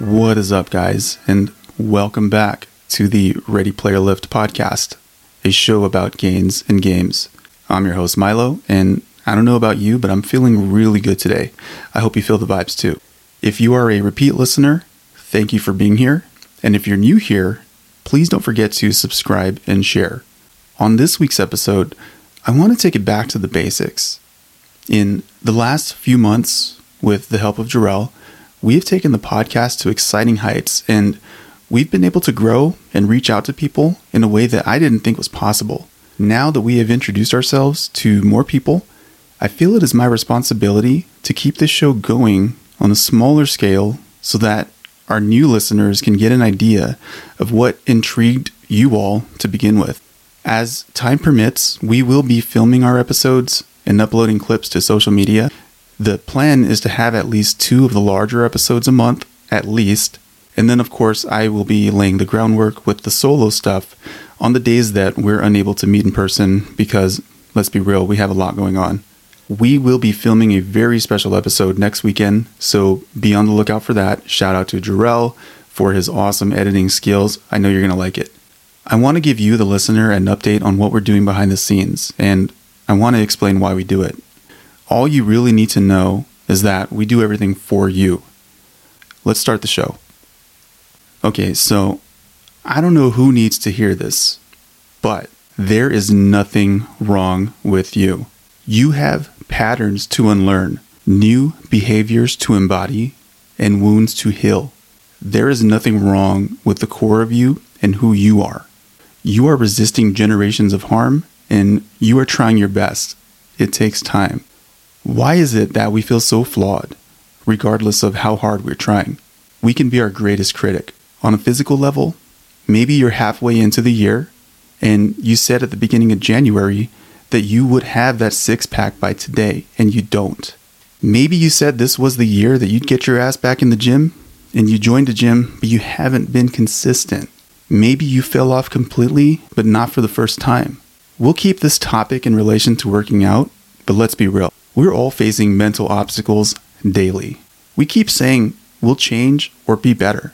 What is up, guys, and welcome back to the Ready Player Lift podcast, a show about gains and games. I'm your host, Milo, and I don't know about you, but I'm feeling really good today. I hope you feel the vibes too. If you are a repeat listener, thank you for being here. And if you're new here, please don't forget to subscribe and share. On this week's episode, I want to take it back to the basics. In the last few months, with the help of Jarrell, we have taken the podcast to exciting heights and we've been able to grow and reach out to people in a way that I didn't think was possible. Now that we have introduced ourselves to more people, I feel it is my responsibility to keep this show going on a smaller scale so that our new listeners can get an idea of what intrigued you all to begin with. As time permits, we will be filming our episodes and uploading clips to social media the plan is to have at least two of the larger episodes a month, at least. And then, of course, I will be laying the groundwork with the solo stuff on the days that we're unable to meet in person because, let's be real, we have a lot going on. We will be filming a very special episode next weekend, so be on the lookout for that. Shout out to Jarrell for his awesome editing skills. I know you're going to like it. I want to give you, the listener, an update on what we're doing behind the scenes, and I want to explain why we do it all you really need to know is that we do everything for you. Let's start the show. Okay, so I don't know who needs to hear this, but there is nothing wrong with you. You have patterns to unlearn, new behaviors to embody, and wounds to heal. There is nothing wrong with the core of you and who you are. You are resisting generations of harm and you are trying your best. It takes time. Why is it that we feel so flawed, regardless of how hard we're trying? We can be our greatest critic. On a physical level, maybe you're halfway into the year and you said at the beginning of January that you would have that six pack by today and you don't. Maybe you said this was the year that you'd get your ass back in the gym and you joined a gym, but you haven't been consistent. Maybe you fell off completely, but not for the first time. We'll keep this topic in relation to working out, but let's be real. We're all facing mental obstacles daily. We keep saying we'll change or be better,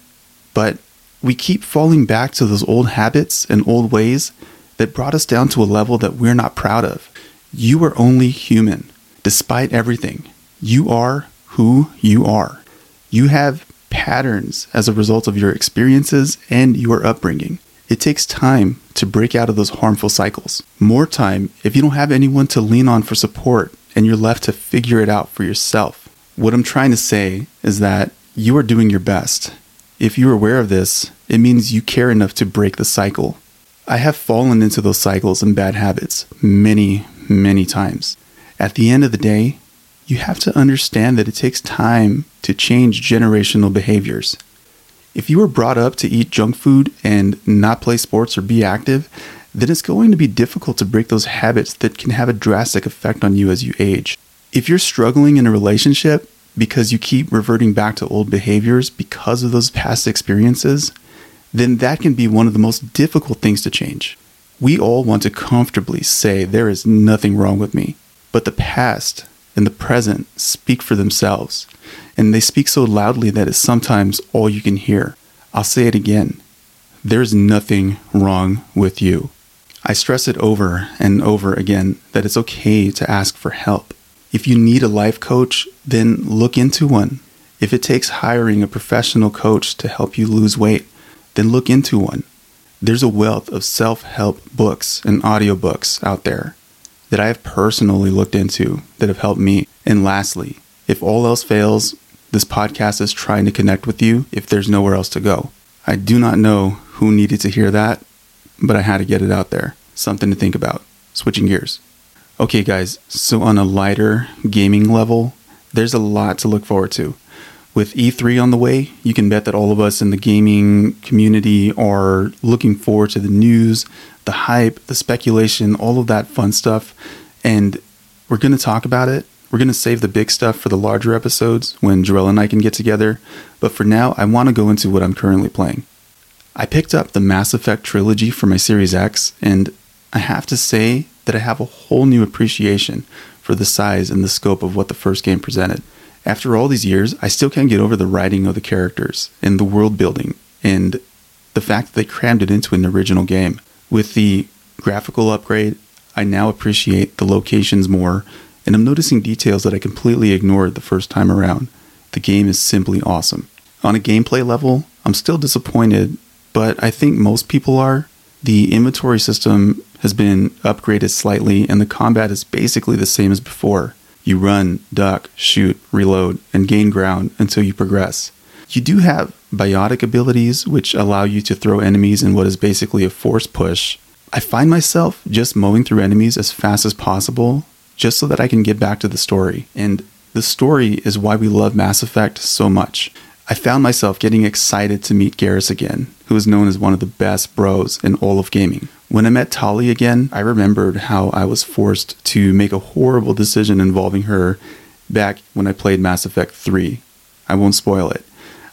but we keep falling back to those old habits and old ways that brought us down to a level that we're not proud of. You are only human. Despite everything, you are who you are. You have patterns as a result of your experiences and your upbringing. It takes time to break out of those harmful cycles. More time if you don't have anyone to lean on for support and you're left to figure it out for yourself. What I'm trying to say is that you are doing your best. If you're aware of this, it means you care enough to break the cycle. I have fallen into those cycles and bad habits many, many times. At the end of the day, you have to understand that it takes time to change generational behaviors. If you were brought up to eat junk food and not play sports or be active, then it's going to be difficult to break those habits that can have a drastic effect on you as you age. If you're struggling in a relationship because you keep reverting back to old behaviors because of those past experiences, then that can be one of the most difficult things to change. We all want to comfortably say there is nothing wrong with me, but the past and the present speak for themselves, and they speak so loudly that it's sometimes all you can hear. I'll say it again there's nothing wrong with you. I stress it over and over again that it's okay to ask for help. If you need a life coach, then look into one. If it takes hiring a professional coach to help you lose weight, then look into one. There's a wealth of self help books and audiobooks out there that I have personally looked into that have helped me. And lastly, if all else fails, this podcast is trying to connect with you if there's nowhere else to go. I do not know who needed to hear that, but I had to get it out there. Something to think about. Switching gears. Okay, guys, so on a lighter gaming level, there's a lot to look forward to. With E3 on the way, you can bet that all of us in the gaming community are looking forward to the news, the hype, the speculation, all of that fun stuff. And we're going to talk about it. We're going to save the big stuff for the larger episodes when Jarrell and I can get together. But for now, I want to go into what I'm currently playing. I picked up the Mass Effect trilogy for my Series X, and I have to say that I have a whole new appreciation for the size and the scope of what the first game presented. After all these years, I still can't get over the writing of the characters and the world building and the fact that they crammed it into an original game. With the graphical upgrade, I now appreciate the locations more, and I'm noticing details that I completely ignored the first time around. The game is simply awesome. On a gameplay level, I'm still disappointed, but I think most people are. The inventory system has been upgraded slightly, and the combat is basically the same as before. You run, duck, shoot, reload, and gain ground until you progress. You do have biotic abilities, which allow you to throw enemies in what is basically a force push. I find myself just mowing through enemies as fast as possible, just so that I can get back to the story. And the story is why we love Mass Effect so much. I found myself getting excited to meet Garrus again, who is known as one of the best bros in all of gaming. When I met Tali again, I remembered how I was forced to make a horrible decision involving her back when I played Mass Effect 3. I won't spoil it.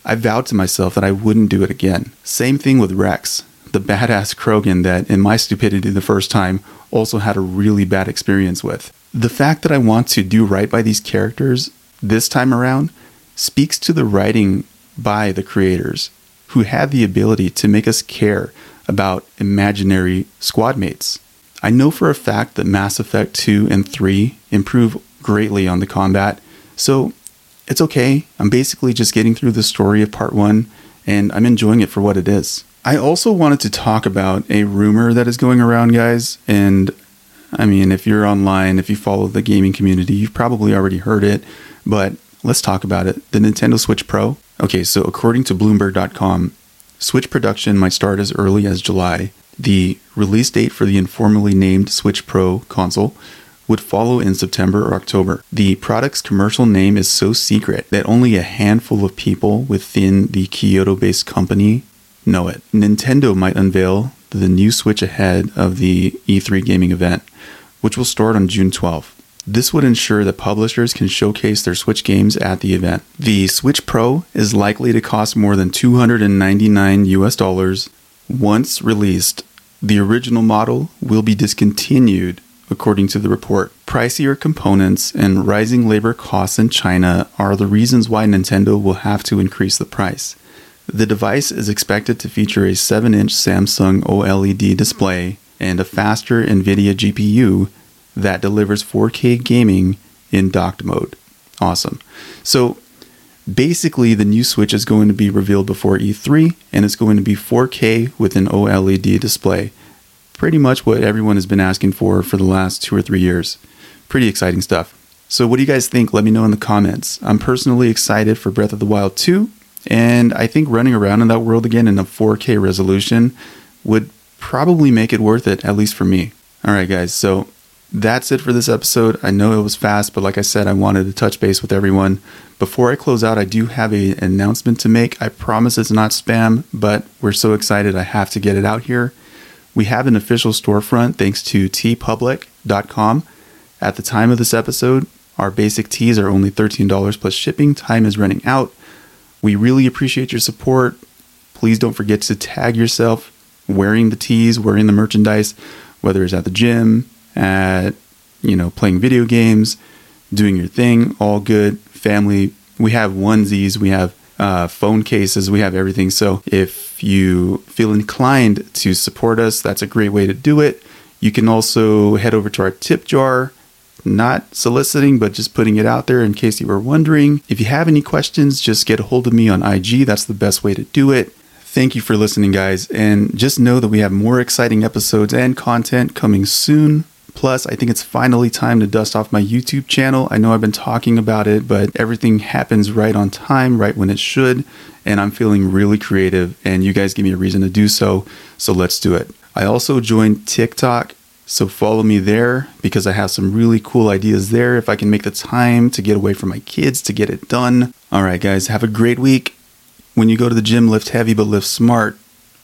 I vowed to myself that I wouldn't do it again. Same thing with Wrex, the badass Krogan that, in my stupidity the first time, also had a really bad experience with. The fact that I want to do right by these characters this time around speaks to the writing by the creators who had the ability to make us care about imaginary squad mates. I know for a fact that Mass Effect 2 and 3 improve greatly on the combat, so it's okay. I'm basically just getting through the story of part 1 and I'm enjoying it for what it is. I also wanted to talk about a rumor that is going around, guys, and I mean, if you're online, if you follow the gaming community, you've probably already heard it, but let's talk about it. The Nintendo Switch Pro. Okay, so according to Bloomberg.com, Switch production might start as early as July. The release date for the informally named Switch Pro console would follow in September or October. The product's commercial name is so secret that only a handful of people within the Kyoto based company know it. Nintendo might unveil the new Switch ahead of the E3 gaming event, which will start on June 12th. This would ensure that publishers can showcase their Switch games at the event. The Switch Pro is likely to cost more than 299 US dollars. Once released, the original model will be discontinued, according to the report. Pricier components and rising labor costs in China are the reasons why Nintendo will have to increase the price. The device is expected to feature a 7 inch Samsung OLED display and a faster NVIDIA GPU that delivers 4K gaming in docked mode. Awesome. So basically, the new Switch is going to be revealed before E3 and it's going to be 4K with an OLED display. Pretty much what everyone has been asking for for the last two or three years. Pretty exciting stuff. So, what do you guys think? Let me know in the comments. I'm personally excited for Breath of the Wild 2, and I think running around in that world again in a 4K resolution would probably make it worth it, at least for me. All right, guys, so that's it for this episode. I know it was fast, but like I said, I wanted to touch base with everyone. Before I close out, I do have a, an announcement to make. I promise it's not spam, but we're so excited I have to get it out here. We have an official storefront thanks to teepublic.com. At the time of this episode, our basic tees are only $13 plus shipping. Time is running out. We really appreciate your support. Please don't forget to tag yourself wearing the tees, wearing the merchandise, whether it's at the gym, at you know playing video games, doing your thing, all good. Family, we have onesies, we have uh, phone cases, we have everything. So if you feel inclined to support us, that's a great way to do it. You can also head over to our tip jar. Not soliciting, but just putting it out there in case you were wondering. If you have any questions, just get a hold of me on IG. That's the best way to do it. Thank you for listening, guys. And just know that we have more exciting episodes and content coming soon. Plus, I think it's finally time to dust off my YouTube channel. I know I've been talking about it, but everything happens right on time, right when it should. And I'm feeling really creative, and you guys give me a reason to do so. So let's do it. I also joined TikTok, so follow me there because I have some really cool ideas there. If I can make the time to get away from my kids to get it done. All right, guys, have a great week. When you go to the gym, lift heavy but lift smart.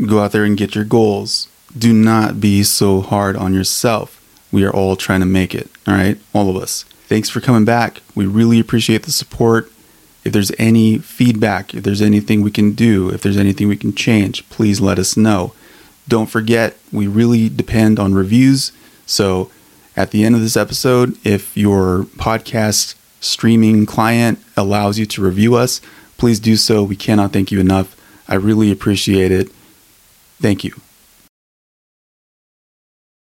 Go out there and get your goals. Do not be so hard on yourself. We are all trying to make it, all right? All of us. Thanks for coming back. We really appreciate the support. If there's any feedback, if there's anything we can do, if there's anything we can change, please let us know. Don't forget, we really depend on reviews. So at the end of this episode, if your podcast streaming client allows you to review us, please do so. We cannot thank you enough. I really appreciate it. Thank you.